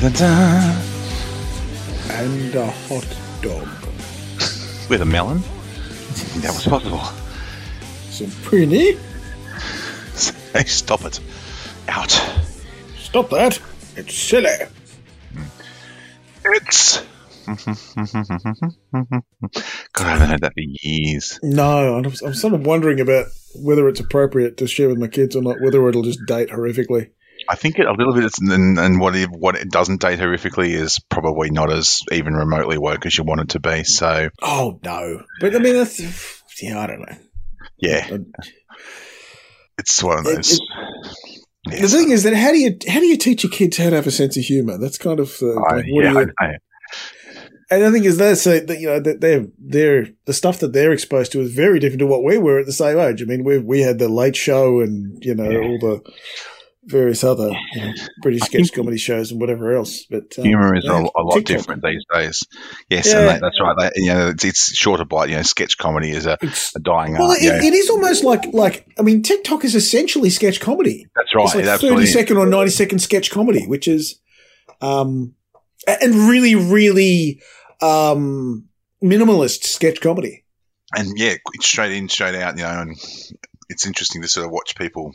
Da-da-da. And a hot dog. With a melon? That was possible. Some pruny. Hey, stop it. Out. Stop that. It's silly. It's. God, I haven't heard that for years. No, I'm, I'm sort of wondering about whether it's appropriate to share with my kids or not, whether it'll just date horrifically. I think it, a little bit, and, and what it, what it doesn't date horrifically is probably not as even remotely woke as you want it to be. So, Oh, no. But I mean, that's. Yeah, I don't know. yeah, it's one of It- those. The thing is that how do you how do you teach your kids how to have a sense of humor? That's kind of uh, I- like, what yeah, do you, I know. and the thing is that's uh, that you know that they're they're the stuff that they're exposed to is very different to what we were at the same age. I mean, we we had the Late Show and you know Yeah. all the various other you know, British sketch comedy shows and whatever else. But um, Humor is yeah, a, a lot TikTok. different these days. Yes, Yeah. and that, that's right. That, you know, it's, it's short of like you know, sketch comedy is a, a dying well, art. it, it is almost like like I mean, TikTok is essentially sketch comedy. that's right. It's like it thirty absolutely or ninety second sketch comedy, which is, um, and really, really, um, minimalist sketch comedy. and yeah, it's straight in, straight out. You know, and it's interesting to sort of watch people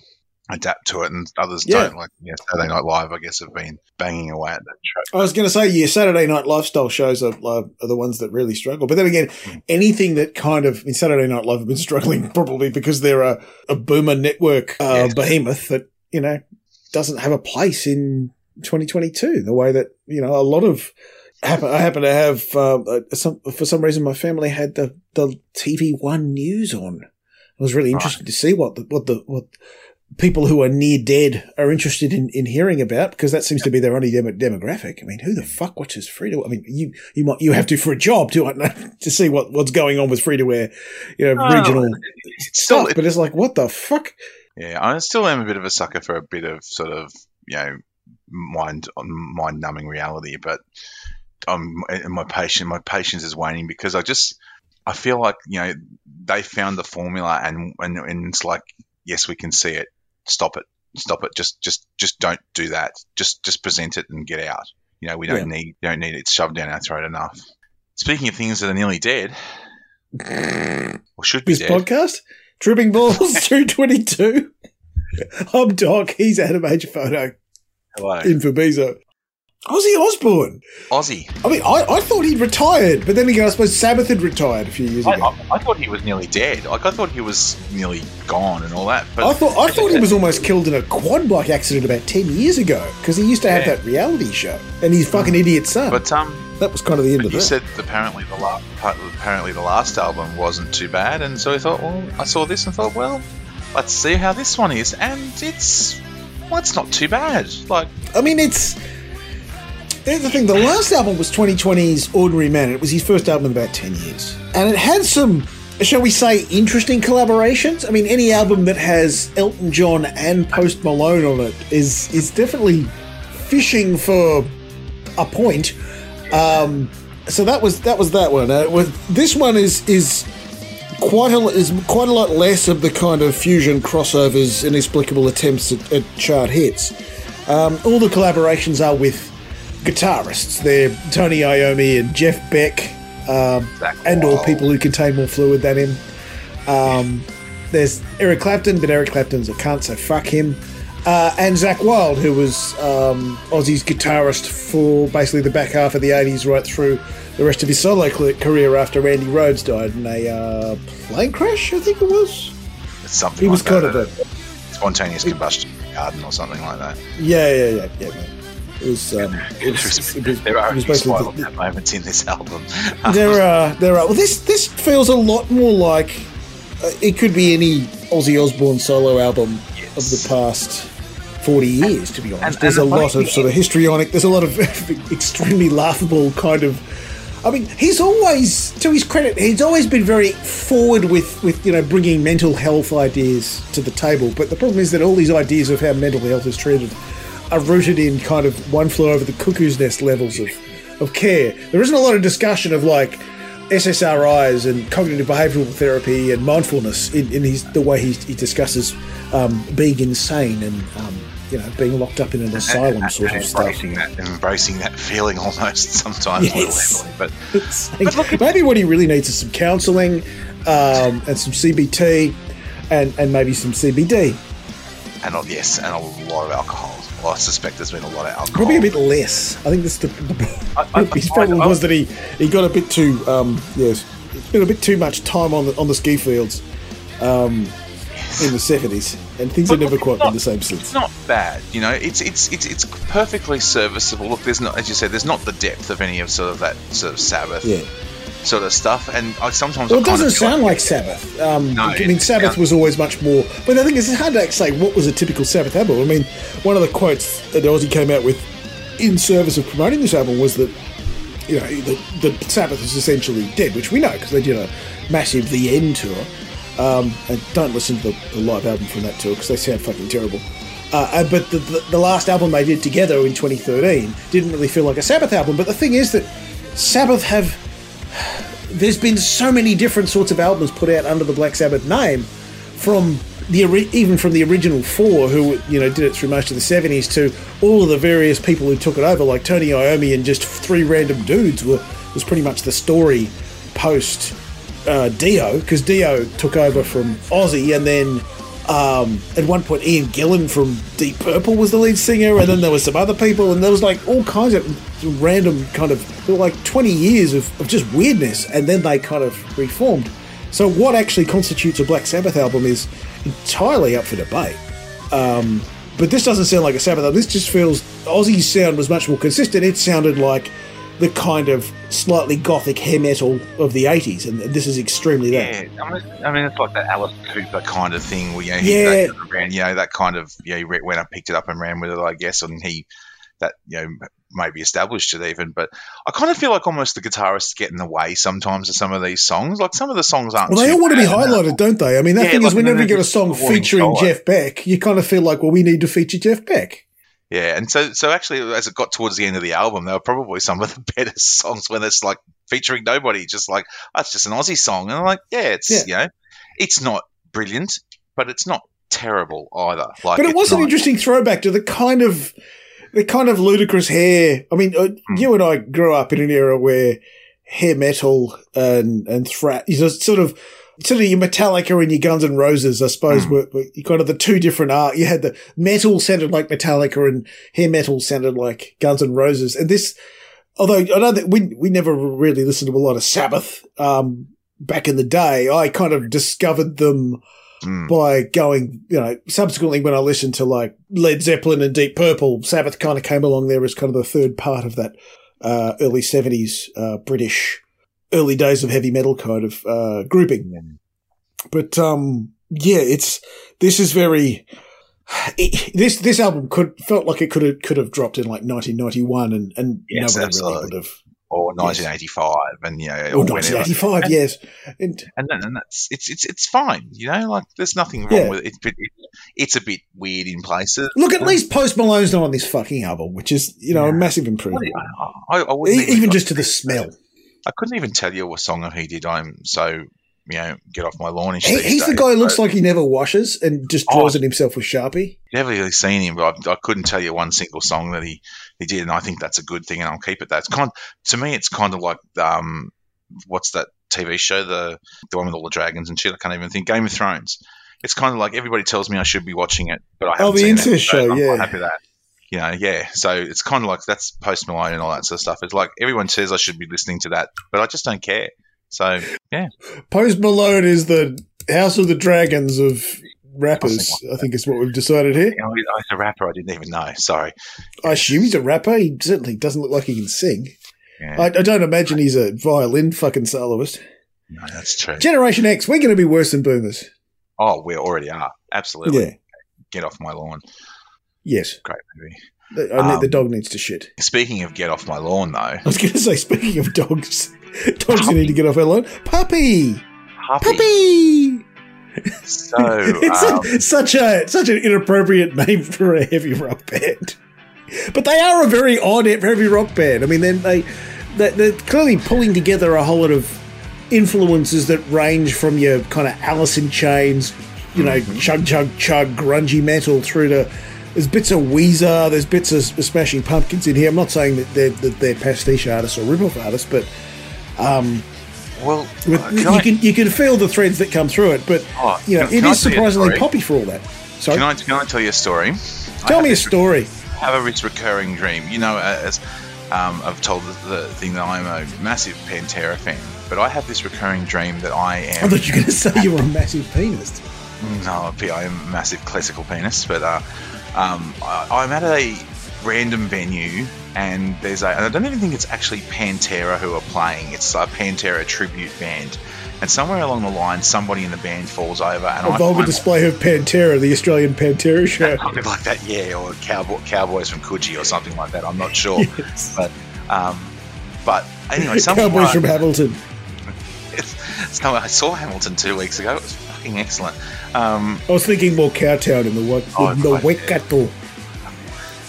adapt to it, and others Yeah. don't. Like yeah, Saturday Night Live, I guess, have been banging away at that track. I was going to say, yeah, Saturday Night Lifestyle shows are, are, are the ones that really struggle. But then again, Hmm. anything that kind of, in Saturday Night Live have been struggling probably because they're a, a boomer network uh, Yes. behemoth that, you know, doesn't have a place in 2022 the way that, you know, a lot of. Happen, I happen to have, uh, uh, some, for some reason, my family had the, the TV One news on. I was really Right. interested to see what the, what the, what people who are near dead are interested in, in hearing about because that seems to be their only demo- demographic. I mean, who the fuck watches free to? I mean, you you might you have to for a job to to see what what's going on with free to wear, you know, Oh, regional It's still, stuff. But it's like, what the fuck? yeah, I still am a bit of a sucker for a bit of sort of you know mind mind numbing reality, but um, and my patience my patience is waning because I just I feel like you know they found the formula and and, and it's like yes we can see it stop it stop it. Just just just don't do that. Just just present it and get out. You know we don't need don't need it shoved down our throat enough. Speaking of things that are nearly dead or should be This dead, podcast, Tripping Balls two twenty two. I'm Doc. He's Adam Age photo. Hello. In for Beeso. Ozzy Osbourne. Ozzy. I mean, I, I thought he'd retired, but then again, I suppose Sabbath had retired a few years I, ago. I, I thought he was nearly dead. Like I thought he was nearly gone and all that. But I thought I thought he was almost killed in a quad bike accident about ten years ago because he used to have Yeah. that reality show and his fucking idiot son. But um, that was kind of the end but of you that. said apparently the last apparently the last album wasn't too bad, and so I thought, well, I saw this and thought, well, let's see how this one is, and it's well, it's not too bad. Like I mean, it's here's the thing. The last album was 2020's Ordinary Man. It was his first album in about ten years, and it had some. Shall we say interesting collaborations? I mean, any album that has Elton John and Post Malone on it is is definitely fishing for a point. Um, so that was that was that one. Uh, this one is is quite a is quite a lot less of the kind of fusion crossovers, inexplicable attempts at, at chart hits. Um, all the collaborations are with guitarists. They're Tony Iommi and Jeff Beck, um, and all people who contain more fluid than him. Um, there's Eric Clapton, but Eric Clapton's a cunt, so fuck him. Uh, and Zakk Wylde, who was um, Ozzy's guitarist for basically the back half of the 80s right through the rest of his solo career after Randy Rhoads died in a uh, plane crash, I think it was. it's something. He was like kind of a. spontaneous combustion garden or something like that. Yeah, yeah, yeah, yeah, man. It was. Um, it was, it was, there are it was basically. that moments in this album. there are there are well this this feels a lot more like uh, it could be any Ozzy Osbourne solo album of the past 40 years to be honest and- there's and a lot of sort of histrionic there's a lot of extremely laughable kind of I mean he's always to his credit he's always been very forward with with you know bringing mental health ideas to the table but the problem is that all these ideas of how mental health is treated are rooted in kind of one flew over the cuckoo's nest levels of, of care. There isn't a lot of discussion of like, SSRIs and cognitive behavioural therapy and mindfulness in, in his the way he, he discusses um, being insane and um, you know being locked up in an asylum and, sort and of stuff. embracing that, embracing that feeling almost sometimes. Yes. heavily, but But look, maybe what he really needs is some counselling um, and some CBT and, and maybe some CBD. and yes, and a lot of alcohol. I suspect there's been a lot of alcohol. Probably a bit less. I think that's the, I- I- his problem I- was that he, he got a bit too um, yes, been a bit too much time on the on the ski fields um, in the seventies, and things have never quite it's been the same since. It's not bad, you know. It's it's it's it's perfectly serviceable. Look, there's not, as you said, there's not the depth of any of sort of that sort of Sabbath Yeah. Sort of stuff. And I sometimes Well, I it doesn't sound like Sabbath. Um, No, I mean, Sabbath was always much more. But the thing is, it's hard to say what was a typical Sabbath album. I mean, one of the quotes that Ozzy came out with in service of promoting this album was that, you know, the, the Sabbath is essentially dead, which we know because they did a massive The End tour. Um, and don't listen to the, the live album from that tour because they sound fucking terrible. Uh, uh, but the, the, the last album they did together in 2013 didn't really feel like a Sabbath album. But the thing is that Sabbath have there's been so many different sorts of albums put out under the Black Sabbath name, from the even from the original four who you know did it through most of the seventies to all of the various people who took it over, like Tony Iommi and just three random dudes were was pretty much the story post uh, Dio because Dio took over from Ozzy and then. Um, at one point, Ian Gillan from Deep Purple was the lead singer, and then there were some other people, and there was like all kinds of random kind of like 20 years of, of just weirdness, and then they kind of reformed. So, what actually constitutes a Black Sabbath album is entirely up for debate. Um, but this doesn't sound like a Sabbath album. This just feels Ozzy's sound was much more consistent. It sounded like the kind of slightly gothic hair metal of the 80s, and this is extremely that. Yeah, I mean, I mean, it's like that Alice Cooper kind of thing. Where, you know, he, Yeah. that kind of ran, you know, that kind of, you know, went and picked it up and ran with it, I guess, and he, that, you know, maybe established it even. But I kind of feel like almost the guitarists get in the way sometimes of some of these songs. Like some of the songs aren't. Well, they all want to be highlighted, don't they? I mean, that Yeah, thing like, is, whenever you get a song featuring. Jeff Beck, you kind of feel like, well, we need to feature Jeff Beck. Yeah, and so so actually, as it got towards the end of the album, they were probably some of the better songs when it's like featuring nobody, just like oh, it's just an Ozzy song, and I'm like, yeah, it's Yeah. you know, it's not brilliant, but it's not terrible either. Like, But it was an interesting throwback to the kind of the kind of ludicrous hair. I mean, uh, Hmm. you and I grew up in an era where hair metal and and thrash, you know, sort of. Sort of your Metallica and your Guns N' Roses, I suppose, Hmm. were, were kind of the two different art. You had the metal sounded like Metallica and hair metal sounded like Guns N' Roses. And this, although I know that we we never really listened to a lot of Sabbath um, back in the day, I kind of discovered them Mm. by going, you know, subsequently when I listened to like Led Zeppelin and Deep Purple, Sabbath kind of came along there as kind of the third part of that uh, early 70s uh, British, early days of heavy metal kind of uh, grouping. Yeah. But um, yeah, it's this is very. It, this this album could felt like it could have could have dropped in like 1991 and and Yes, nobody absolutely. really would have or 1985, and you know, or or 1985 And- yes and and then, and that's it's it's it's fine, you know. Like there's nothing wrong Yeah. with it. It's, a bit- it. it's a bit weird in places. look at least Post Malone's not on this fucking album which is you know a massive improvement I, I, I even just to the smell I couldn't even tell you what song he did. I'm so you know, get off my lawn. He, he's the guy who looks like he never washes and just Oh. draws it himself with Sharpie. never really seen him, but I, I couldn't tell you one single song that he, he did, and I think that's a good thing, and I'll keep it. That it's kind to me, it's kind of like um, what's that TV show, the the one with all the dragons and shit. I can't even think. Game of Thrones. It's kind of like everybody tells me I should be watching it, but I haven't Oh, the seen incest it, so show, I'm yeah. happy with that. You know, yeah. So it's kind of like that's Post Malone and all that sort of stuff. It's like everyone says I should be listening to that, but I just don't care. So yeah, Post Malone is the House of the Dragons of rappers, I think is what we've decided here. you know, he's a rapper. I didn't even know. Sorry. I assume he's a rapper. He certainly doesn't look like he can sing. Yeah, I, I don't imagine he's a violin fucking soloist. no, that's true. Generation X, we're going to be worse than boomers. Oh, we already are. Absolutely. Yeah. Get off my lawn. Yes. Great movie. The, Um, the dog needs to shit. Speaking of get off my lawn, though, I was going to say, speaking of dogs, dogs need to get off our lawn. Puppy! Puppy. Puppy! So, it's um, a, such a such an inappropriate name for a heavy rock band. But they are a very odd heavy rock band. I mean, then they they- they're clearly pulling together a whole lot of influences that range from your kind of Alice in Chains, you know, mm-hmm. chug chug chug grungy metal through to there's bits of Weezer, there's bits of Smashing Pumpkins in here. I'm not saying that they're that they're pastiche artists or rip-off artists, but um, well, with, uh, you I, can you can feel the threads that come through it. But oh, you know, can, it can is surprisingly poppy for all that. Sorry, can I can I tell you a story? Tell me a story. I have a recurring dream. You know, as um, I've told the, the, thing that I'm a massive Pantera fan, but I have this recurring dream that I am. I thought you were going to say you were a massive penis. No, I am a massive classical penis, but uh, um, I, am at a random venue and there's a, and I don't even think it's actually Pantera who are playing. It's a Pantera tribute band. And somewhere along the line, somebody in the band falls over, and a I vulgar display of Pantera, the Australian Pantera show, something like that, yeah, or Cowboy, Cowboys from Coogee or something like that. I'm not sure, yes. but um, but anyway, Cowboys from Hamilton. so I saw Hamilton two weeks ago. It was fucking excellent. Um, I was thinking more Cowtown in the what oh, the Waikato.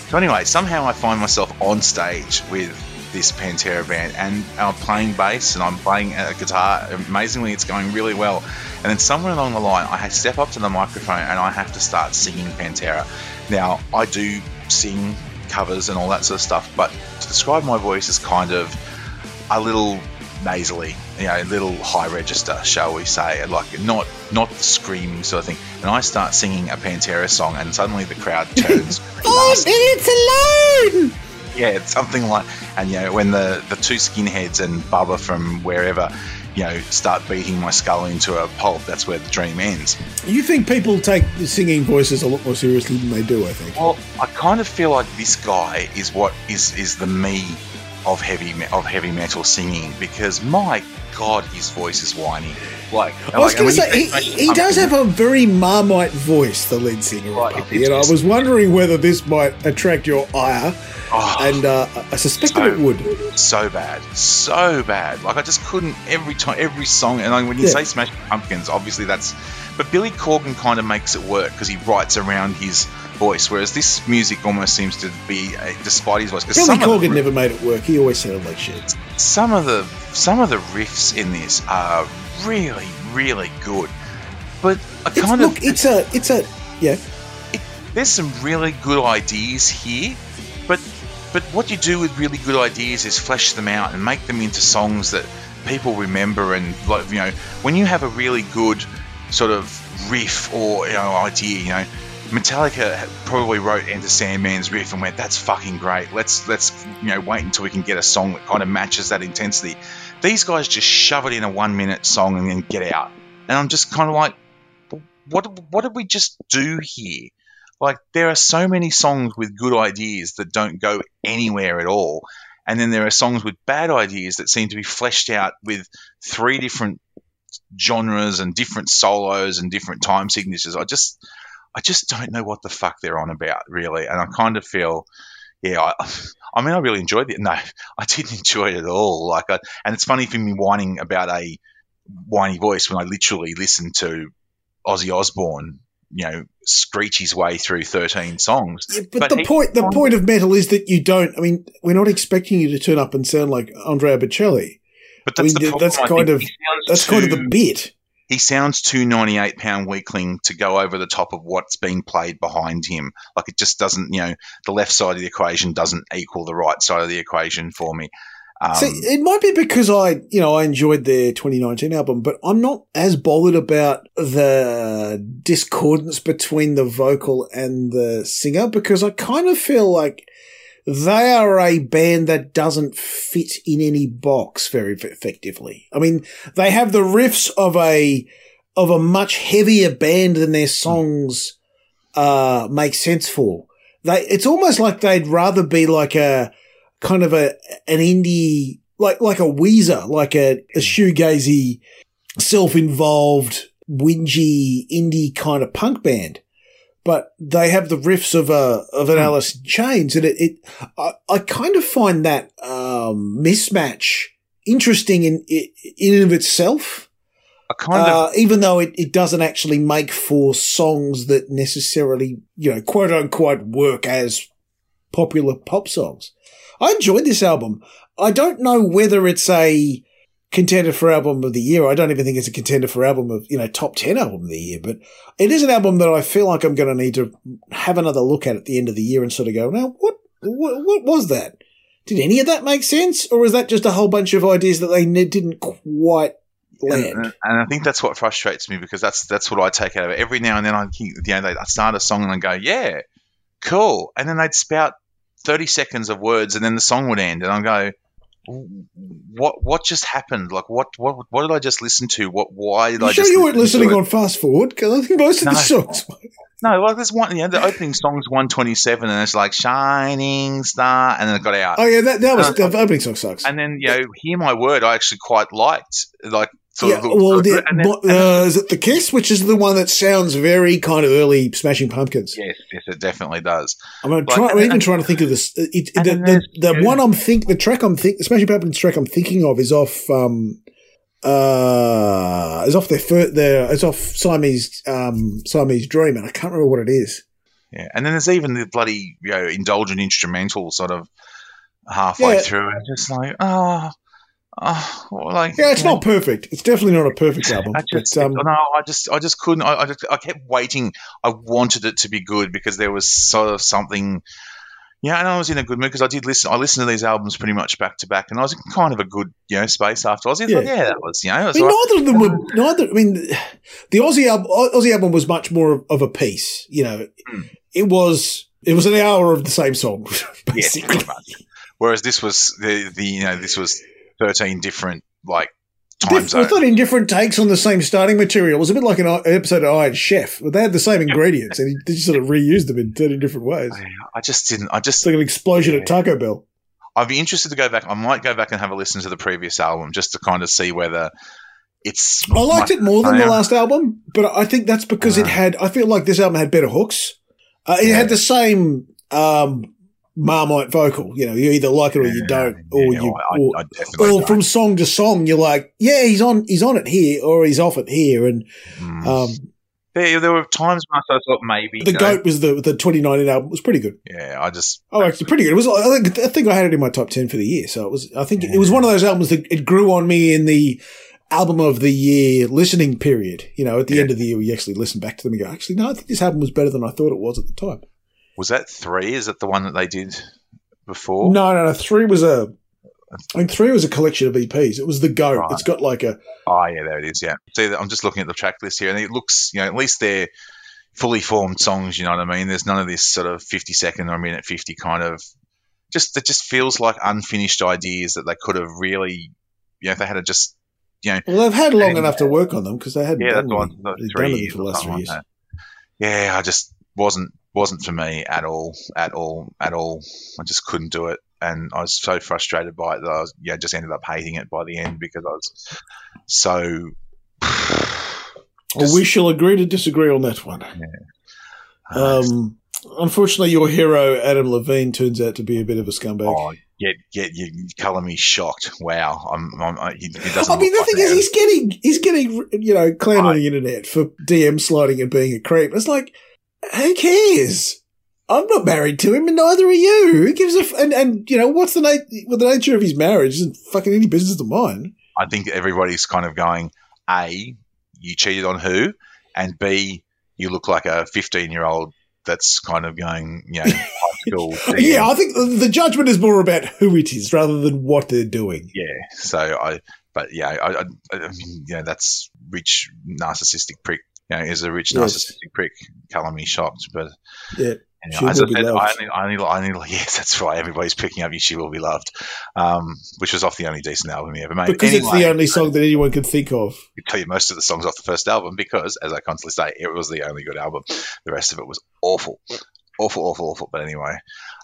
So anyway, somehow I find myself on stage with this Pantera band, and I'm playing bass and I'm playing a guitar. Amazingly, it's going really well. And then somewhere along the line, I step up to the microphone and I have to start singing Pantera. Now, I do sing covers and all that sort of stuff, but to describe my voice is kind of a little nasally, you know, a little high register, shall we say, like not not the screaming sort of thing. And I start singing a Pantera song, and suddenly the crowd turns. Five minutes alone. Yeah, it's something like, and you know, when the the two skinheads and Bubba from wherever. You know, start beating my skull into a pulp. That's where the dream ends. You think people take singing voices a lot more seriously than they do? I think. Well, I kind of feel like this guy is what is is the me of heavy of heavy metal singing because my god, his voice is whiny. Like I was like, going to say, he, he does have a very marmite voice, the lead singer right, of Puppy, and I was wondering whether this might attract your ire. Oh, and uh, I suspected so, it would. So bad, so bad. Like I just couldn't every time, every song. And like, when you yeah. say Smash Pumpkins, obviously that's. But Billy Corgan kind of makes it work because he writes around his voice, whereas this music almost seems to be, uh, despite his voice. Billy Corgan never made it work. He always sounded like shit. Some of the some of the riffs in this are really, really good, but I kind of look. It's a, it's a, yeah. It, there's some really good ideas here, but but what you do with really good ideas is flesh them out and make them into songs that people remember and like you know when you have a really good sort of riff or you know idea you know Metallica probably wrote Enter Sandman's riff and went, "That's fucking great. Let's let's you know wait until we can get a song that kind of matches that intensity." These guys just shove it in a one-minute song and then get out, and I'm just kind of like, "What what did we just do here?" Like there are so many songs with good ideas that don't go anywhere at all, and then there are songs with bad ideas that seem to be fleshed out with three different genres and different solos and different time signatures. I just I just don't know what the fuck they're on about, really. And I kind of feel, yeah, I, I mean, I really enjoyed it. No, I didn't enjoy it at all. Like, I, and it's funny for me whining about a whiny voice when I literally listened to Ozzy Osbourne, you know, screech his way through 13 songs. Yeah, but, but, the point, the point of metal is that you don't, I mean, we're not expecting you to turn up and sound like Andrea Bocelli. But that's, I mean, that's kind of, that's too, kind of the bit he sounds too 98 pound weakling to go over the top of what's being played behind him. Like it just doesn't, you know, the left side of the equation doesn't equal the right side of the equation for me. Um, so it might be because I, you know, I enjoyed their 2019 album, but I'm not as bothered about the discordance between the vocal and the singer because I kind of feel like they are a band that doesn't fit in any box very effectively. I mean, they have the riffs of a of a much heavier band than their songs uh, make sense for. They it's almost like they'd rather be like a kind of a an indie like like a Weezer, like a, a shoegazy, self involved, whingy indie kind of punk band but they have the riffs of a of an hmm. Alice in Chains, and it, it I, I, kind of find that um, mismatch interesting in in and of itself. Kind uh, of- even though it, it doesn't actually make for songs that necessarily you know quote unquote work as popular pop songs. I enjoyed this album. I don't know whether it's a contender for album of the year. I don't even think it's a contender for album of you know top ten album of the year, but it is an album that I feel like I'm going to need to have another look at at the end of the year and sort of go, now what what, what was that? Did any of that make sense, or was that just a whole bunch of ideas that they didn't quite land? And, and, I think that's what frustrates me because that's that's what I take out of it. Every now and then I think, you know, I start a song and I go, yeah, cool, and then they'd spout thirty seconds of words, and then the song would end, and I go, what what just happened? Like what what what did I just listen to? What why did you I? Sure, just you weren't listening on fast forward because I think most of no. the songs. No, like there's one. You know, the opening song's one twenty seven, and it's like shining star, and then it got out. Oh yeah, that, that was Uh, the opening song sucks. And then you know, hear my word, I actually quite liked. Like sort yeah, well, the, and then, uh, is it the Kiss, which is the one that sounds very kind of early Smashing Pumpkins? yes, yes, it definitely does. I'm Like, try, I'm even and- trying to think of this. It, it- the the, the one I'm think the track I'm think the Smashing Pumpkins track I'm thinking of is off um uh is off their fir- their it's off Siamese um Siamese Dream and I can't remember what it is. Yeah, and then there's even the bloody you know indulgent instrumental sort of halfway Yeah. through, and just like oh, oh well, like Yeah, it's not perfect. It's definitely not a perfect album. I just, but, um, no, I just, I just couldn't. I, I, just, I kept waiting. I wanted it to be good because there was sort of something. Yeah, and I was in a good mood because I did listen. I listened to these albums pretty much back to back, and I was in kind of a good, you know, space after. I was Yeah. like, yeah, that was, you know, it I mean, like- neither of them were neither. I mean, the Ozzy album, Ozzy album was much more of, a piece. You know, Hmm. it was it was an hour of the same song, basically. Whereas this was the, the, you know, this was thirteen different like time Diff- I thought in different takes on the same starting material. It was a bit like an, episode of Iron Chef, but they had the same ingredients and he they just sort of reused them in thirty different ways. I, I just didn't. I just It's like an explosion Yeah. at Taco Bell. I'd be interested to go back. I might go back and have a listen to the previous album just to kind of see whether it's. I liked it more than the last album, but I think that's because it Uh. had. I feel like this album had better hooks. Uh, it Yeah. had the same um, Marmite vocal. You know, you either like it or you don't, or Yeah, you, I, or, I definitely or from song to song, you're like, yeah, he's on, he's on it here, or he's off it here, and Mm. um, there, there were times when I thought maybe the know, goat was the the 2019 album was pretty good. Yeah, I just Oh, actually, pretty good. It was. I think, I think I had it in my top ten for the year. So it was. I think it was one of those albums that it grew on me in the album of the year listening period. You know, at the Yeah. end of the year, we actually listen back to them and go, actually, no, I think this album was better than I thought it was at the time. Was that three. Is that the one that they did before? No, no, no. Three was a. I think three was a collection of EPs. It was the goat. Right. It's got like a. Oh yeah, there it is. Yeah. See, I'm just looking at the track list here, and it looks, you know, at least they're fully formed songs. You know what I mean? There's none of this sort of 50 second or a minute 50 kind of. Just it just feels like unfinished ideas that they could have really, you know, if they had a just, you know, Well, they've had long And- enough to work on them because they hadn't yeah, done that's one, three done them for the last three years. that. Yeah, I just wasn't wasn't for me at all, at all, at all. I just couldn't do it, and I was so frustrated by it that I was, yeah, just ended up hating it by the end because I was so. Well, we shall agree to disagree on that one. uh, Um, unfortunately, your hero Adam Levine turns out to be a bit of a scumbag. oh, get get you color me shocked. Wow, I'm, I'm I, he, he doesn't. I mean, the look thing is, he's getting he's getting you know clowned on the internet for DM sliding and being a creep. It's like, who cares? I'm not married to him, and neither are you. Who gives a f- and and you know what's the na- well, the nature of his marriage isn't fucking any business of mine. I think everybody's kind of going, a, you cheated on who, and b, you look like a 15 year old that's kind of going, you know, high school. Yeah, I think the- the judgment is more about who it is rather than what they're doing. Yeah. So I, but yeah, I, I, I mean, you know, that's rich narcissistic prick. You know, is a rich Yes. narcissistic prick. Color me shocked, but Yeah, you know, as I said, I only, I only, I only, yes, that's right. Everybody's picking up. You, she will be loved, um, which was off the only decent album he ever made. because it's the only song that anyone can think of. Tell you most of the songs off the first album because, as I constantly say, it was the only good album. The rest of it was awful, awful, awful, awful. But anyway,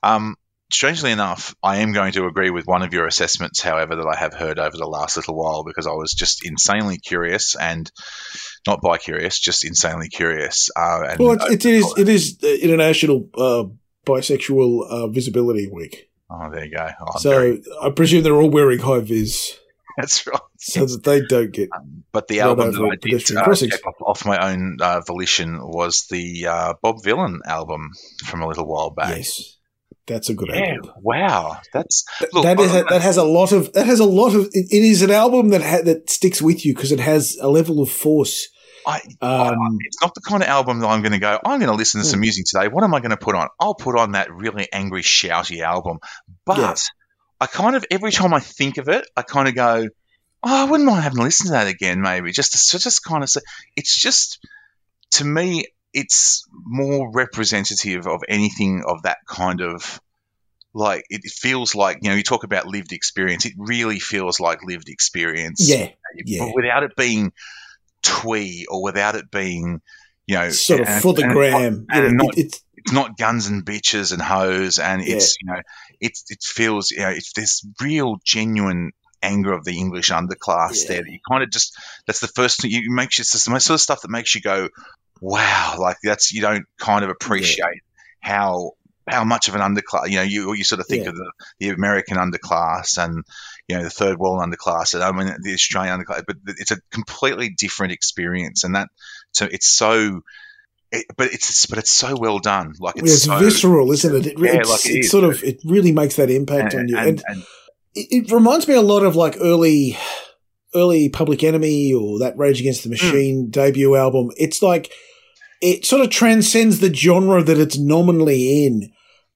um, strangely enough, I am going to agree with one of your assessments, however, that I have heard over the last little while because I was just insanely curious and not bi curious, just insanely curious. Uh, and Well, it, it is it is International uh, Bisexual uh, Visibility Week, oh, there you go. Oh, so very- I presume they're all wearing high vis that's right. so that they don't get. But the album that I did uh, off, off my own uh, volition was the uh, Bob Vylan album from a little while back. Yes, that's a good Yeah, album. wow, that's look, that is I- that has a lot of that has a lot of. It, it is an album that ha- that sticks with you because it has a level of force. I, Um, it's not the kind of album that I'm going to go. I'm going to listen to some Hmm. music today. What am I going to put on? I'll put on that really angry, shouty album. But Yeah. I kind of every time I think of it, I kind of go, "Oh, I wouldn't mind having to listen to that again, maybe." Just to just kind of say, it's just to me, it's more representative of anything of that kind of. Like it feels like you know you talk about lived experience. It really feels like lived experience. yeah, yeah. But without it being twee or without it being, you know, sort of and- for the and gram. and You know, not- it- it's It's not guns and bitches and hoes, and it's you know, it it feels you know, it's this real genuine anger of the English underclass Yeah. there. That you kind of just that's the first thing you makes you it's the sort of stuff that makes you go, wow, like that's you don't kind of appreciate how how much of an underclass you know you you sort of think Yeah. of the, the American underclass and you know the third world underclass and I mean the Australian underclass, but it's a completely different experience, and that so it's so. It, but it's but it's so well done. Like it's, it's so, visceral, isn't it? it Yeah, it's, like it it's is. sort of it really makes that impact on you, and, and, and it, it reminds me a lot of like early, early Public Enemy or that Rage Against the Hmm. Machine debut album. It's like it sort of transcends the genre that it's nominally in,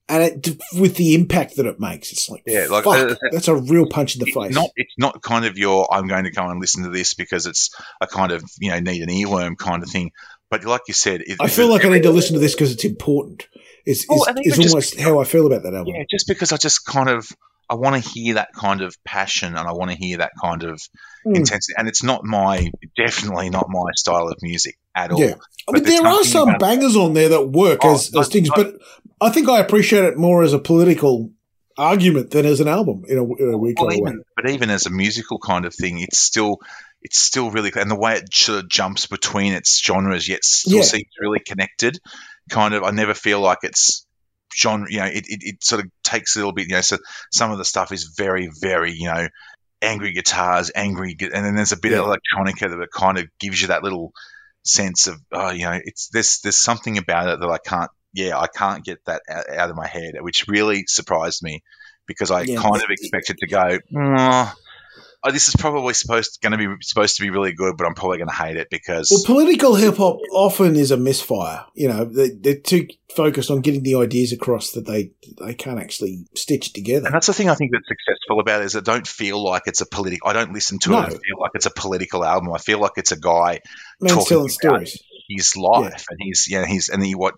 and it with the impact that it makes, it's like Yeah, like, fuck, uh, that's a real punch in the it's face. not it's not kind of your I'm going to go and listen to this because it's a kind of you know need an earworm kind of thing. But like you said, it, I feel like I need to listen to this because it's important. It's, Well, it's, I think it's it just- almost how I feel about that album. yeah, just because I just kind of I want to hear that kind of passion and I want to hear that kind of Mm. intensity. And it's not my definitely not my style of music at all. Yeah. I mean, But there are some bangers on there that work Oh, as, as things, but I think I appreciate it more as a political argument than as an album in a, in a weird Well, kind of way. even, but even as a musical kind of thing, it's still it's still really and the way it sort of jumps between its genres, yet still Yeah. seems really connected. Kind of, I never feel like it's genre. You know, it, it, it sort of takes a little bit. You know, so some of the stuff is very, very you know, angry guitars, angry, and then there's a bit of Yeah. electronica that kind of gives you that little sense of oh, you know, it's there's there's something about it that I can't. Yeah, I can't get that out, out of my head, which really surprised me because I Yeah. kind of expected to go. "Mm, oh, this is probably supposed going to be supposed to be really good, but I'm probably going to hate it because Well, political hip hop often is a misfire. You know, they, they're too focused on getting the ideas across that they they can't actually stitch it together. and that's the thing I think that's successful about it is I don't feel like it's a political. I don't listen to No. it I feel like it's a political album. I feel like it's a guy Man's talking telling about stories. his life and he's yeah he's and he what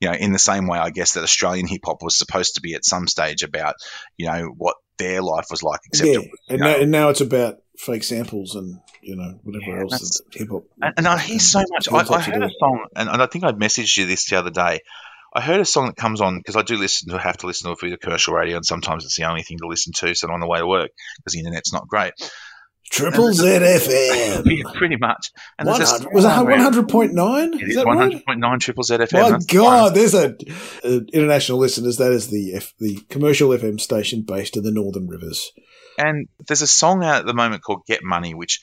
you know in the same way I guess that Australian hip hop was supposed to be at some stage about you know what their life was like except Yeah, it was, and, know, now, and now it's about fake samples and you know whatever Yeah, else that's- hip hop. And, and I hear so much. I, Feels I heard a song, and, and I think I messaged you this the other day. I heard a song that comes on because I do listen to have to listen to it for the commercial radio, and sometimes it's the only thing to listen to. So I'm on the way to work because the internet's not great. Triple Z FM. Pretty much. And there's this 100, was it one hundred point nine? It Is is that one right? hundred point nine triple Z FM. My That's God, there's a, uh, international listeners. That is the F, the commercial FM station based in the Northern Rivers. And there's a song out at the moment called "Get Money," which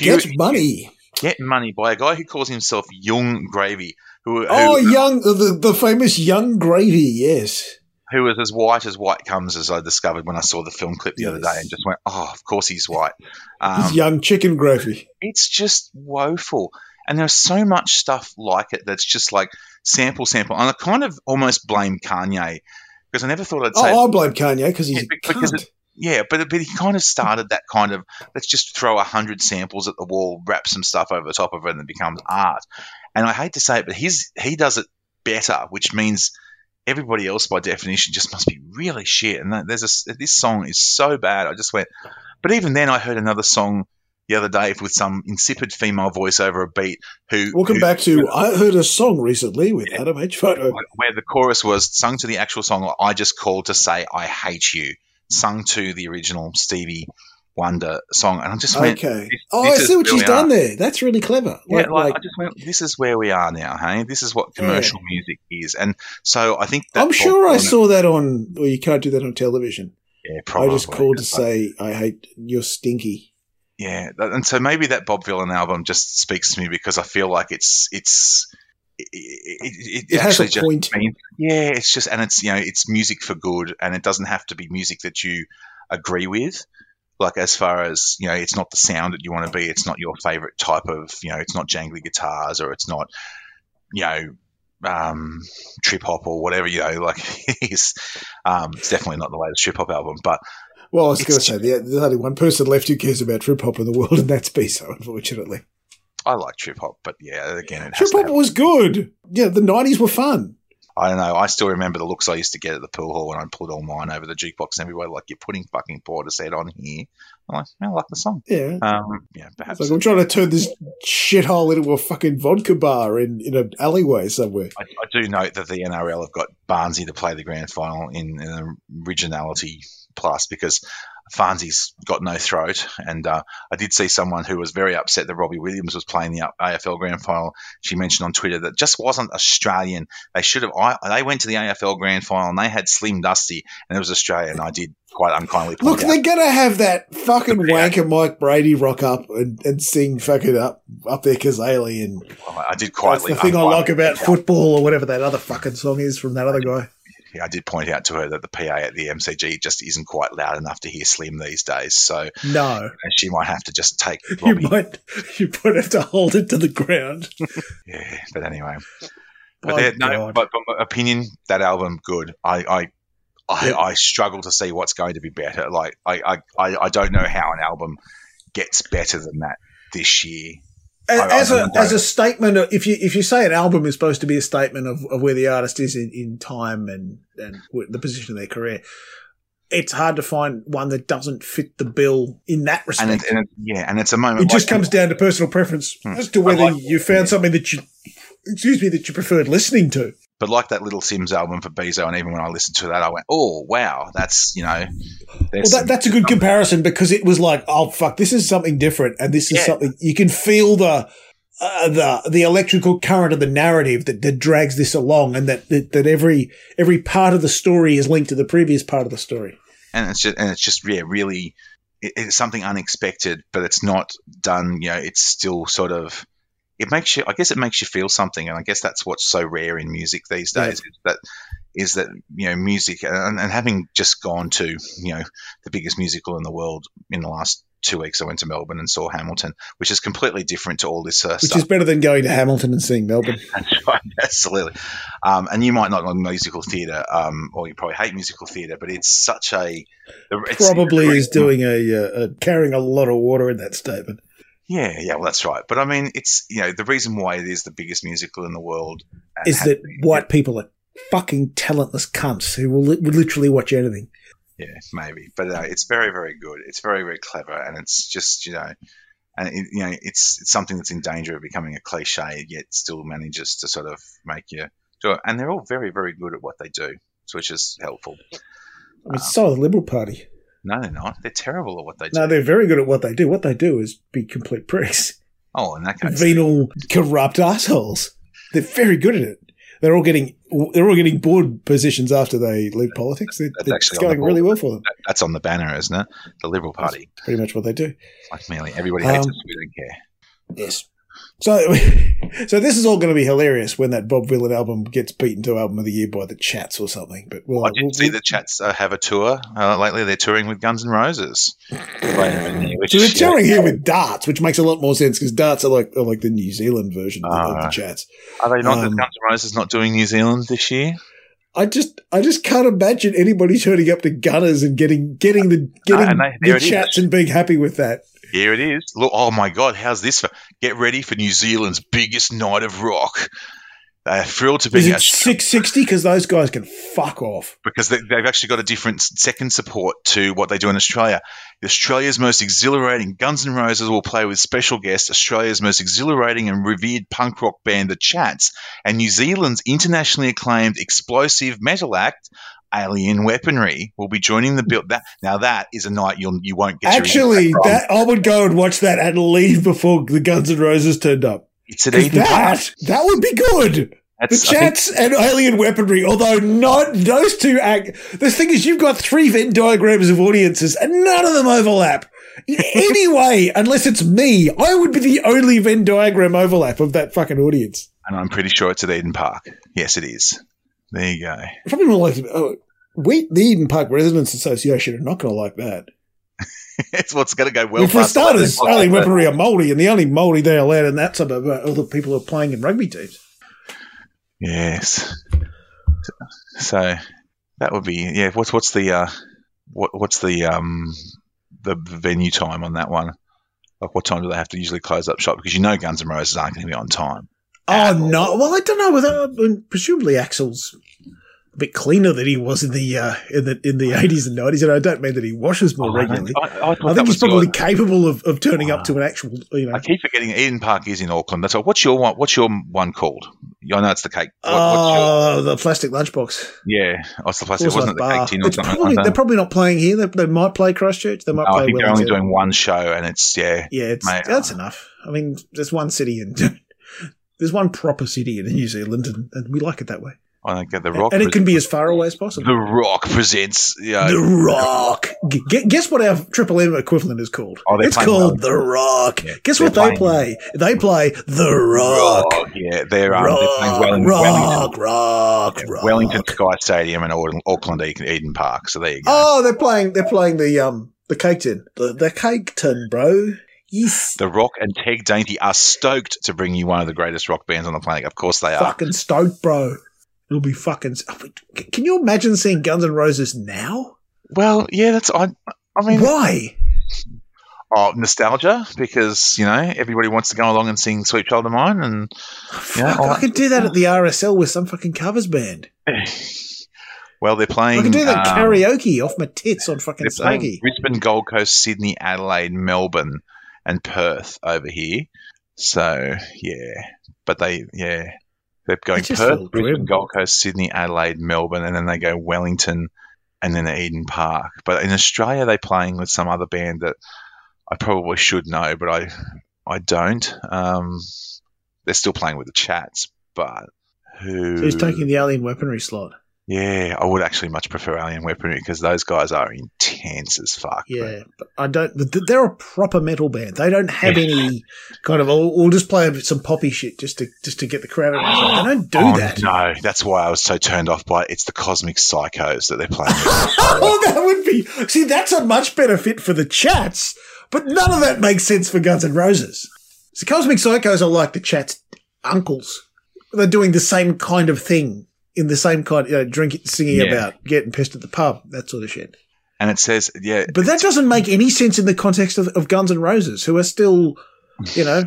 Get money. Get Money by a guy who calls himself Yung Gravy, who, who Oh, young the the famous Yung Gravy. Yes. Who was as white as white comes, as I discovered when I saw the film clip the other day, and just went, "Oh, of course he's white." He's Um, young chicken gravy. it's just woeful. And there's so much stuff like it that's just like sample, sample. And I kind of almost blame Kanye because I never thought I'd say, Oh, I blame Kanye because he's Yeah, because it- yeah, but, but he kind of started that kind of let's just throw a hundred samples at the wall, rap some stuff over the top of it, and it becomes art. And I hate to say it, but his he does it better, which means everybody else, by definition, just must be really shit. And that- there's a, this song is so bad. I just went, but even then, I heard another song the other day with some insipid female voice over a beat who Welcome who- back to I heard a song recently with Adam H. Photo. where the chorus was sung to the actual song I just called to say I hate you sung to the original Stevie Wonder song and I just went Okay. this- Oh, this I see what she's done there. That's really clever. yeah, Like, like, I just went this is where we are now hey this is what commercial music is and so I think that I'm sure I saw that on. Well, you can't do that on television. yeah, probably, I just called to say I hate you're stinky. Yeah, and so maybe that Bob Vylan album just speaks to me because I feel like it's it's it, it, It has a actually just point. means yeah, it's just and it's you know it's music for good, and it doesn't have to be music that you agree with. Like as far as you know, it's not the sound that you want to be. It's not your favorite type of you know. It's not jangly guitars or it's not you know um, trip hop or whatever you know. Like it's, um, it's definitely not the latest trip hop album, but Well, I was going to say the- there's only one person left who cares about trip hop in the world, and that's Beeso, unfortunately. I like trip hop. But yeah, again, trip hop was good. Yeah, the '90s were fun. I don't know. I still remember the looks I used to get at the pool hall when I pulled all mine over the jukebox and everybody like you're putting fucking Portishead on here. I'm like, I like the song. Yeah. Um, yeah, perhaps. It's like I'm trying to turn this shithole into a fucking vodka bar in, in an alleyway somewhere. I, I do note that the NRL have got Barnesy to play the grand final in, in originality plus because Farnsey's got no throat. And uh, I did see someone who was very upset that Robbie Williams was playing the AFL grand final. She mentioned on Twitter that just wasn't Australian. They should have. I, they went to the AFL grand final and they had Slim Dusty and it was Australian. I did quite unkindly point Look, out. they're gonna have that fucking wanker Mike Brady rock up and, and sing fucking up up there Cazaly and I did that's quietly. the thing I like about football or whatever that other fucking song is from that other guy. I did point out to her that the PA at the MCG just isn't quite loud enough to hear Slim these days. So No, and she might have to just take you might you might have to hold it to the ground. Yeah, but anyway. But Oh, no, but, but my opinion, that album good. I I I, Yep. I struggle to see what's going to be better. Like I, I, I don't know how an album gets better than that this year. As, I- I as a as a statement, of, if you if you say an album is supposed to be a statement of, of where the artist is in, in time and and the position of their career, it's hard to find one that doesn't fit the bill in that respect. And, it, and it, yeah, and it's a moment. it just like- comes down to personal preference Hmm. as to whether like- you found something that you excuse me that you preferred listening to. But like that Little Simz album for Beeso, and even when I listened to that, I went, "Oh wow, that's you know." Well, that, that's a good comparison because it was like, oh fuck, this is something different, and this is Yeah. something you can feel the. Uh, the the electrical current of the narrative that, that drags this along, and that, that that every every part of the story is linked to the previous part of the story. and it's just and it's just yeah really it, it's something unexpected but it's not done you know it's still sort of it makes you i guess it makes you feel something and i guess that's what's so rare in music these Yeah. days is that is that you know music and, and having just gone to you know the biggest musical in the world in the last two weeks i went to melbourne and saw hamilton which is completely different to all this uh, Which stuff is better than going to Hamilton and seeing Melbourne. that's right, absolutely. Um, and you might not like musical theatre, um, or you probably hate musical theatre, but it's such a it's- Probably is doing a, uh, a carrying a lot of water in that statement. Yeah, yeah, well, that's right. But I mean, it's you know the reason why it is the biggest musical in the world Is that been- white people are fucking talentless cunts who will, li- will literally watch anything. Yeah, maybe, but uh, it's very, very good. It's very, very clever, and it's just you know, and it, you know, it's it's something that's in danger of becoming a cliche, yet still manages to sort of make you do it. And they're all very, very good at what they do, which is helpful. I mean, so are the Liberal Party. No, they're not. They're terrible at what they do. No, they're very good at what they do. What they do is be complete pricks. oh, in that case, venal, corrupt assholes. They're very good at it. They're all getting they're all getting board positions after they leave politics. They're, That's they're- actually it's going really well for them. that- that's on the banner, isn't it? The Liberal Party. Pretty much what they do. Like merely everybody hates Um, us. We don't care. Yes. So, so this is all going to be hilarious when that Bob Vylan album gets beaten to album of the year by the Chats or something. But we'll, I did we'll- see the chats uh, have a tour uh, lately. They're touring with Guns N' Roses. Which So they're is- touring here with darts, which makes a lot more sense because darts are like are like the New Zealand version of the- of the Ah. Chats. Are they not? um, Guns N' Roses not doing New Zealand this year? I just I just can't imagine anybody turning up to Gunners and getting getting the getting and they- the there it is. chats and being happy with that. Here it is. Look, oh my God, how's this? For? Get ready for New Zealand's biggest night of rock. They're thrilled to be Is it six sixty? Because those guys can fuck off. because they, they've actually got a different second support to what they do in Australia. Australia's most exhilarating Guns N' Roses will play with special guest Australia's most exhilarating and revered punk rock band, The Chats, and New Zealand's internationally acclaimed explosive metal act, Alien Weaponry, will be joining the build. That now that is a night you'll you won't get Actually, that I would go and watch that and leave before the Guns N' Roses turned up. it's an even that that would be good. The That's, think- chats and alien weaponry, although not those two act. The thing is, you've got three Venn diagrams of audiences, and none of them overlap. In any way, unless it's me, I would be the only Venn diagram overlap of that fucking audience. and I'm pretty sure it's at Eden Park. Yes, it is. There you go. Probably more like oh, we, the Eden Park Residents Association, are not going to like that. it's what's going to go well. Well, for starters, only weaponry are mouldy, and the only mouldy they allowed in that suburb are all the people who are playing in rugby teams. Yes. So that would be yeah. What's what's the uh, what what's the um the venue time on that one? Like what time do they have to usually close up shop? Because you know Guns N' Roses aren't going to be on time. Oh no! Well, I don't know. Whether, presumably Axl's a bit cleaner than he was in the uh, in the in the eighties and nineties, and I don't mean that he washes more Oh, regularly. I, I I think he's was your- probably capable of, of turning up to an actual, you know. I keep forgetting Eden Park is in Auckland. That's all. What's your one? What's your one called? I know it's the cake. What, Oh, the plastic lunchbox. yeah, oh, it's the plastic. Wasn't it the Bar. cake tin or It's something probably, they're probably not playing here. They, they might play Christchurch. They might Oh, play I think they're only doing one show, and it's yeah. Yeah, it's, Mate, that's uh, enough. I mean, there's one city in there's one proper city in New Zealand, and, and we like it that way. I think the Rock. and it can be as far away as possible. the Rock presents. Yeah, The Rock. G- guess what our Triple M equivalent is called? Oh, it's called well. The Rock. Yeah, Guess they're what they play? They play The Rock. Rock. Yeah, they're, um, they're playing Rock, rock, Wellington. rock, Yeah, rock. Wellington Sky Stadium and Auckland Eden Eden Park. So there you go. Oh, they're playing. They're playing the um the cake tin. The the cake tin, bro. Yes. The Rock and TEG Dainty are stoked to bring you one of the greatest rock bands on the planet. Of course they are. Fucking stoked, bro. It'll be fucking. Can you imagine seeing Guns N' Roses now? Well, yeah, that's I. I mean, Why? oh, nostalgia because you know everybody wants to go along and sing "Sweet Child of Mine," and Fuck, oh. I could do that at the RSL with some fucking covers band. well, they're playing. I can do that um, karaoke off my tits on fucking They're playing Brisbane, Gold Coast, Sydney, Adelaide, Melbourne, and Perth over here. So yeah, but they yeah they're going Perth, Brisbane. Gold Coast, Sydney, Adelaide, Melbourne, and then they go Wellington, and then Eden Park. But in Australia, they're playing with some other band that I probably should know, but I I don't. Um, they're still playing with the Chats, but who? So he's taking the alien weaponry slot. yeah, I would actually much prefer Alien Weaponry because those guys are intense as fuck. Yeah, but I don't. They're a proper metal band. They don't have any kind of. Oh, we'll just play some poppy shit just to just to get the crowd. around. They don't do Oh, that. No, that's why I was so turned off by it. It's the Cosmic Psychos that they're playing. Oh, that would be. See, that's a much better fit for the chats, but none of that makes sense for Guns N' Roses. So Cosmic Psychos are like the chats' uncles. They're doing the same kind of thing in the same kind, you know, drinking, singing Yeah. about getting pissed at the pub, that sort of shit. And it says, yeah, But that doesn't make any sense in the context of, of Guns and Roses, who are still, you know,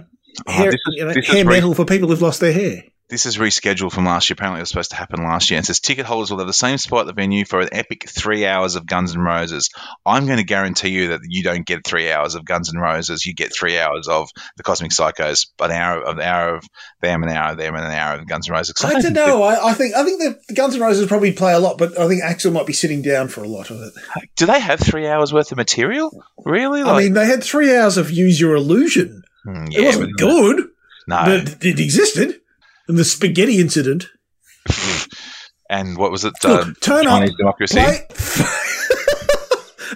Oh, hair, is- you know, hair re- metal for people who've lost their hair. This is rescheduled from last year. Apparently, it was supposed to happen last year. And it says ticket holders will have the same spot at the venue for an epic three hours of Guns N' Roses. I'm going to guarantee you that you don't get three hours of Guns N' Roses. You get three hours of the Cosmic Psychos, an hour of an hour of them, an hour of them, and an hour of Guns N' Roses. I don't know. I, I think I think the Guns N' Roses probably play a lot, but I think Axl might be sitting down for a lot of it. Do they have three hours worth of material? Really? I mean, they had three hours of Use Your Illusion. Hmm, it wasn't good, No. but it existed. And the spaghetti incident. and what was it? Look, Uh, turn Chinese up, democracy. play.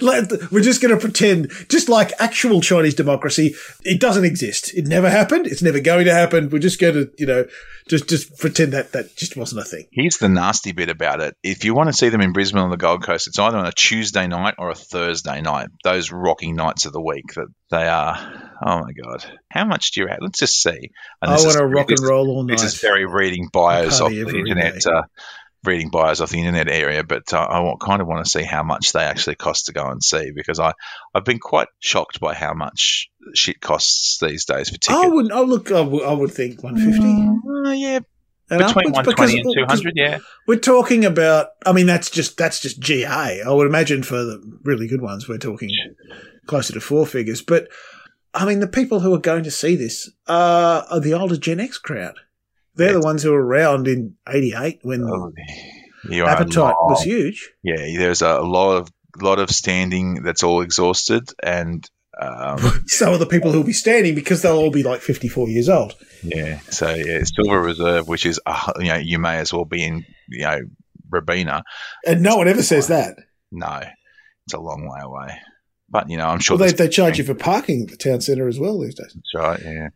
Like, We're just going to pretend, just like actual Chinese democracy, it doesn't exist. It never happened. It's never going to happen. We're just going to, you know, just just pretend that that just wasn't a thing. Here's the nasty bit about it. If you want to see them in Brisbane on the Gold Coast, it's either on a Tuesday night or a Thursday night. Those rocky nights of the week that they are. Oh my god! How much do you have? Let's just see. And I want to rock and roll all night. This is very reading bios off the internet. Uh, reading bios off the internet area, but uh, I want, kind of want to see how much they actually cost to go and see because I I've been quite shocked by how much shit costs these days for tickets. I would. Oh, look, I would, I would think one fifty. Uh, yeah, between one twenty and two hundred. Yeah, We're talking about. I mean, that's just that's just GA. I would imagine for the really good ones, we're talking closer to four figures. But I mean, the people who are going to see this are, are the older Gen X crowd. They're Yeah. the ones who were around in '88 when Oh, appetite was huge. Yeah, there's a lot of lot of standing that's all exhausted, and um, So are the people who'll be standing because they'll all be like 54 years old. yeah, so yeah, Silver Reserve, which is uh, you know you may as well be in you know Robina. And no one ever says that. No, it's a long way away, but you know I'm sure Well, they, they charge you for parking at the town centre as well these days. That's right. Yeah.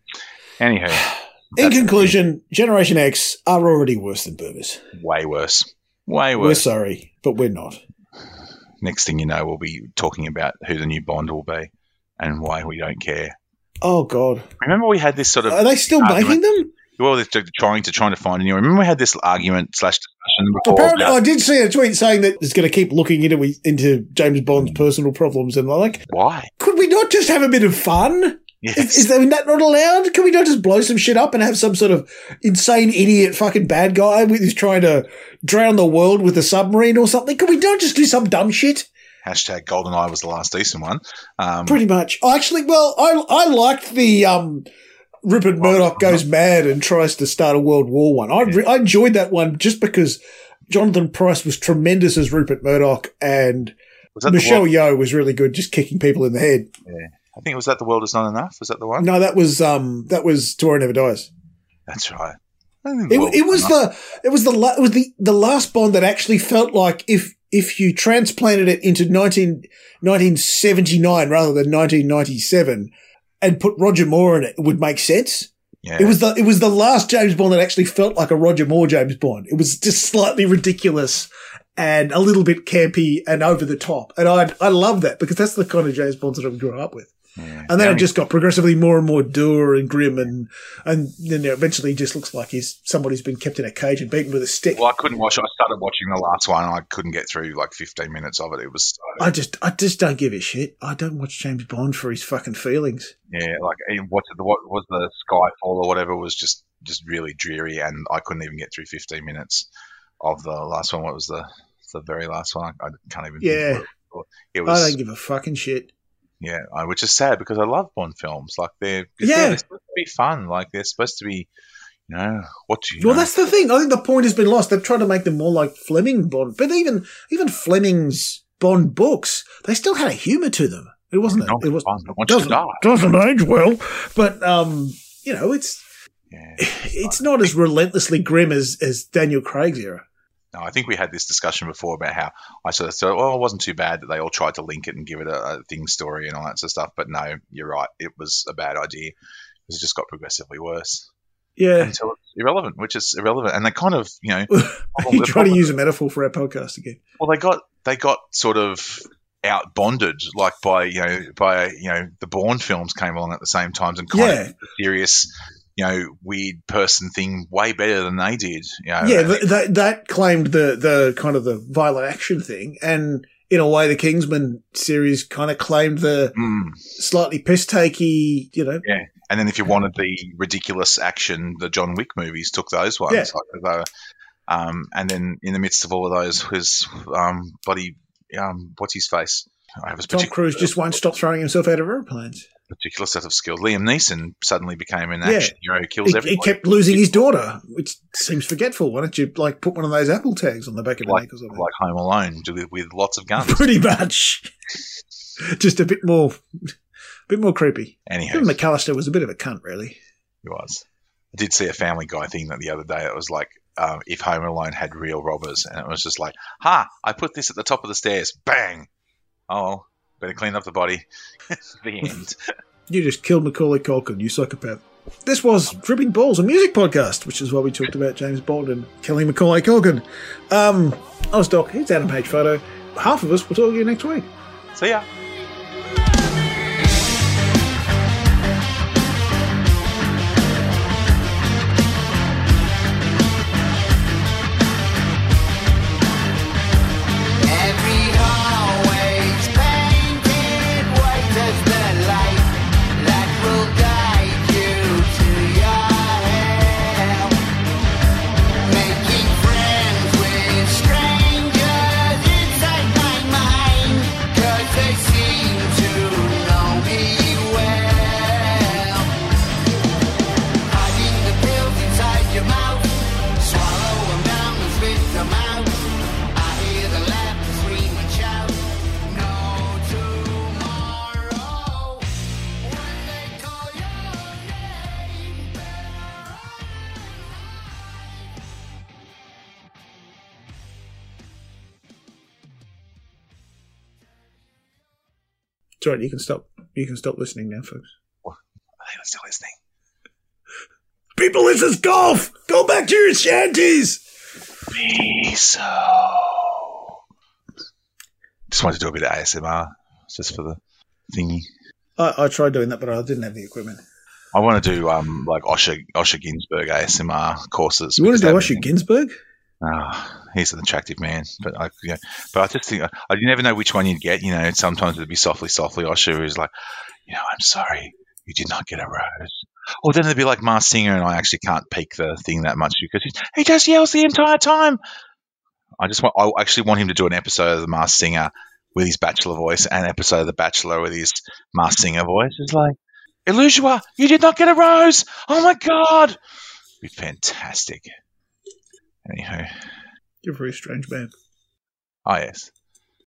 Anywho, In conclusion, Generation X are already worse than boomers. way worse. Way worse. We're sorry, but we're not. Next thing you know, we'll be talking about who the new Bond will be and why we don't care. Oh God, Remember, we had this sort of are they still argument- making them? well, they're trying to trying to find a new. Remember, we had this argument slash discussion before. Apparently, about I did see a tweet saying that it's going to keep looking into into James Bond's hmm. personal problems, and I'm like, why? could we not just have a bit of fun? Yes. Is, is that not allowed? Can we not just blow some shit up and have some sort of insane idiot fucking bad guy who's trying to drown the world with a submarine or something? Can we not just do some dumb shit? Hashtag GoldenEye was the last decent one. Um, Pretty much. Actually, well, I I liked the um, Rupert Murdoch goes mad and tries to start a world war one. I re- I enjoyed that one just because Jonathan Pryce was tremendous as Rupert Murdoch and that Michelle Yeoh was really good, just kicking people in the head. I think it was that the world is not enough. Was that the one? No, that was um that was Tomorrow Never Dies. That's right. I think the It, it was the it was the it was the the last Bond that actually felt like if if you transplanted it into 19, 1979 rather than 1997 and put Roger Moore in it, it would make sense. yeah. It was the it was the last James Bond that actually felt like a Roger Moore James Bond. It was just slightly ridiculous and a little bit campy and over the top. And I I love that because that's the kind of James Bonds that I grew up with. Yeah. And then The it just got progressively more and more dour and grim, and and then it eventually just looks like he's somebody's been kept in a cage and beaten with a stick. Well, I couldn't watch. I started watching the last one. and I couldn't get through like 15 minutes of it. It was so, I just I just don't give a shit. I don't watch James Bond for his fucking feelings. yeah, like eh, what the what was the Skyfall or whatever was just just really dreary, and I couldn't even get through 15 minutes of the last one. What was the the very last one? I can't even. Yeah. What it I don't give a fucking shit. Yeah, I, which is sad because I love Bond films. Like they're Yeah. they're supposed to be fun. Like they're supposed to be. You know what do you Well, know? that's the thing. I think the point has been lost. They've tried to make them more like Fleming Bond, but even even Fleming's Bond books, they still had a humour to them. It wasn't. Not it was fun. It wants doesn't doesn't age well, but um, you know, it's Yeah. it's not as relentlessly grim as as Daniel Craig's era. No, I think we had this discussion before about how I sort of thought, well, it wasn't too bad that they all tried to link it and give it a, a thing story and all that sort of stuff. But no, you're right. It was a bad idea because it just got progressively worse Yeah, until it's irrelevant, which is irrelevant. And they kind of, you know, you try to use a metaphor for our podcast again. well, they got they got sort of out bonded like by you know by you know the Bourne films came along at the same times and kind Yeah. of serious you know weird person thing way better than they did. You know, Yeah, that that claimed the the kind of the violent action thing, and in a way, the Kingsman series kind of claimed the Mm. slightly piss takey. You know, Yeah, And then if you wanted the ridiculous action, the John Wick movies took those ones. Yeah. Like they were, um, and then in the midst of all of those was um, bloody um, what's his face? I have a Tom Cruise just won't stop throwing himself out of airplanes. Particular set of skills. Liam Neeson suddenly became an Yeah. action hero, who kills He, he kept losing his daughter, which seems forgetful. Why don't you like put one of those Apple tags on the back of the like, neck or something? like Home Alone with, with lots of guns. Pretty much, just a bit more, a bit more creepy. Anyhow, McAllister was a bit of a cunt, really. He was. I did see a Family Guy thing that the other day. It was like um, if Home Alone had real robbers, and it was just like, "Ha! I put this at the top of the stairs. Bang! Oh, better clean up the body." the end. You just killed Macaulay Culkin, you psychopath. This was Tripping Balls, a music podcast, which is why we talked about James Bond and killing Macaulay Culkin. Um, I was Doc. Here's Adam Page Photo. Half of us will talk to you next week. See ya. Right, you can stop. You can stop listening now, folks. I I'm still listening. People, this is golf. Go back to your shanties. Miso. Just wanted to do a bit of ASMR just for the thingy. I, I tried doing that, but I didn't have the equipment. I want to do um like Osher Osher Günsberg ASMR courses. You want to do Osher Günsberg? Ah, he's an attractive man, but I, but I just think I, I never know which one you'd get. You know, sometimes it'd be softly, softly Osher, who's like, you know, I'm sorry, you did not get a rose. Or then it'd be like Masked Singer, and I actually can't peak the thing that much because he, he just yells the entire time. I just want, I actually want him to do an episode of the Masked Singer with his Bachelor voice, and an episode of the Bachelor with his Masked Singer voice. It's like, Elusia, you did not get a rose. Oh my god, be fantastic. Anywho. You're a very strange man. Ah, yes.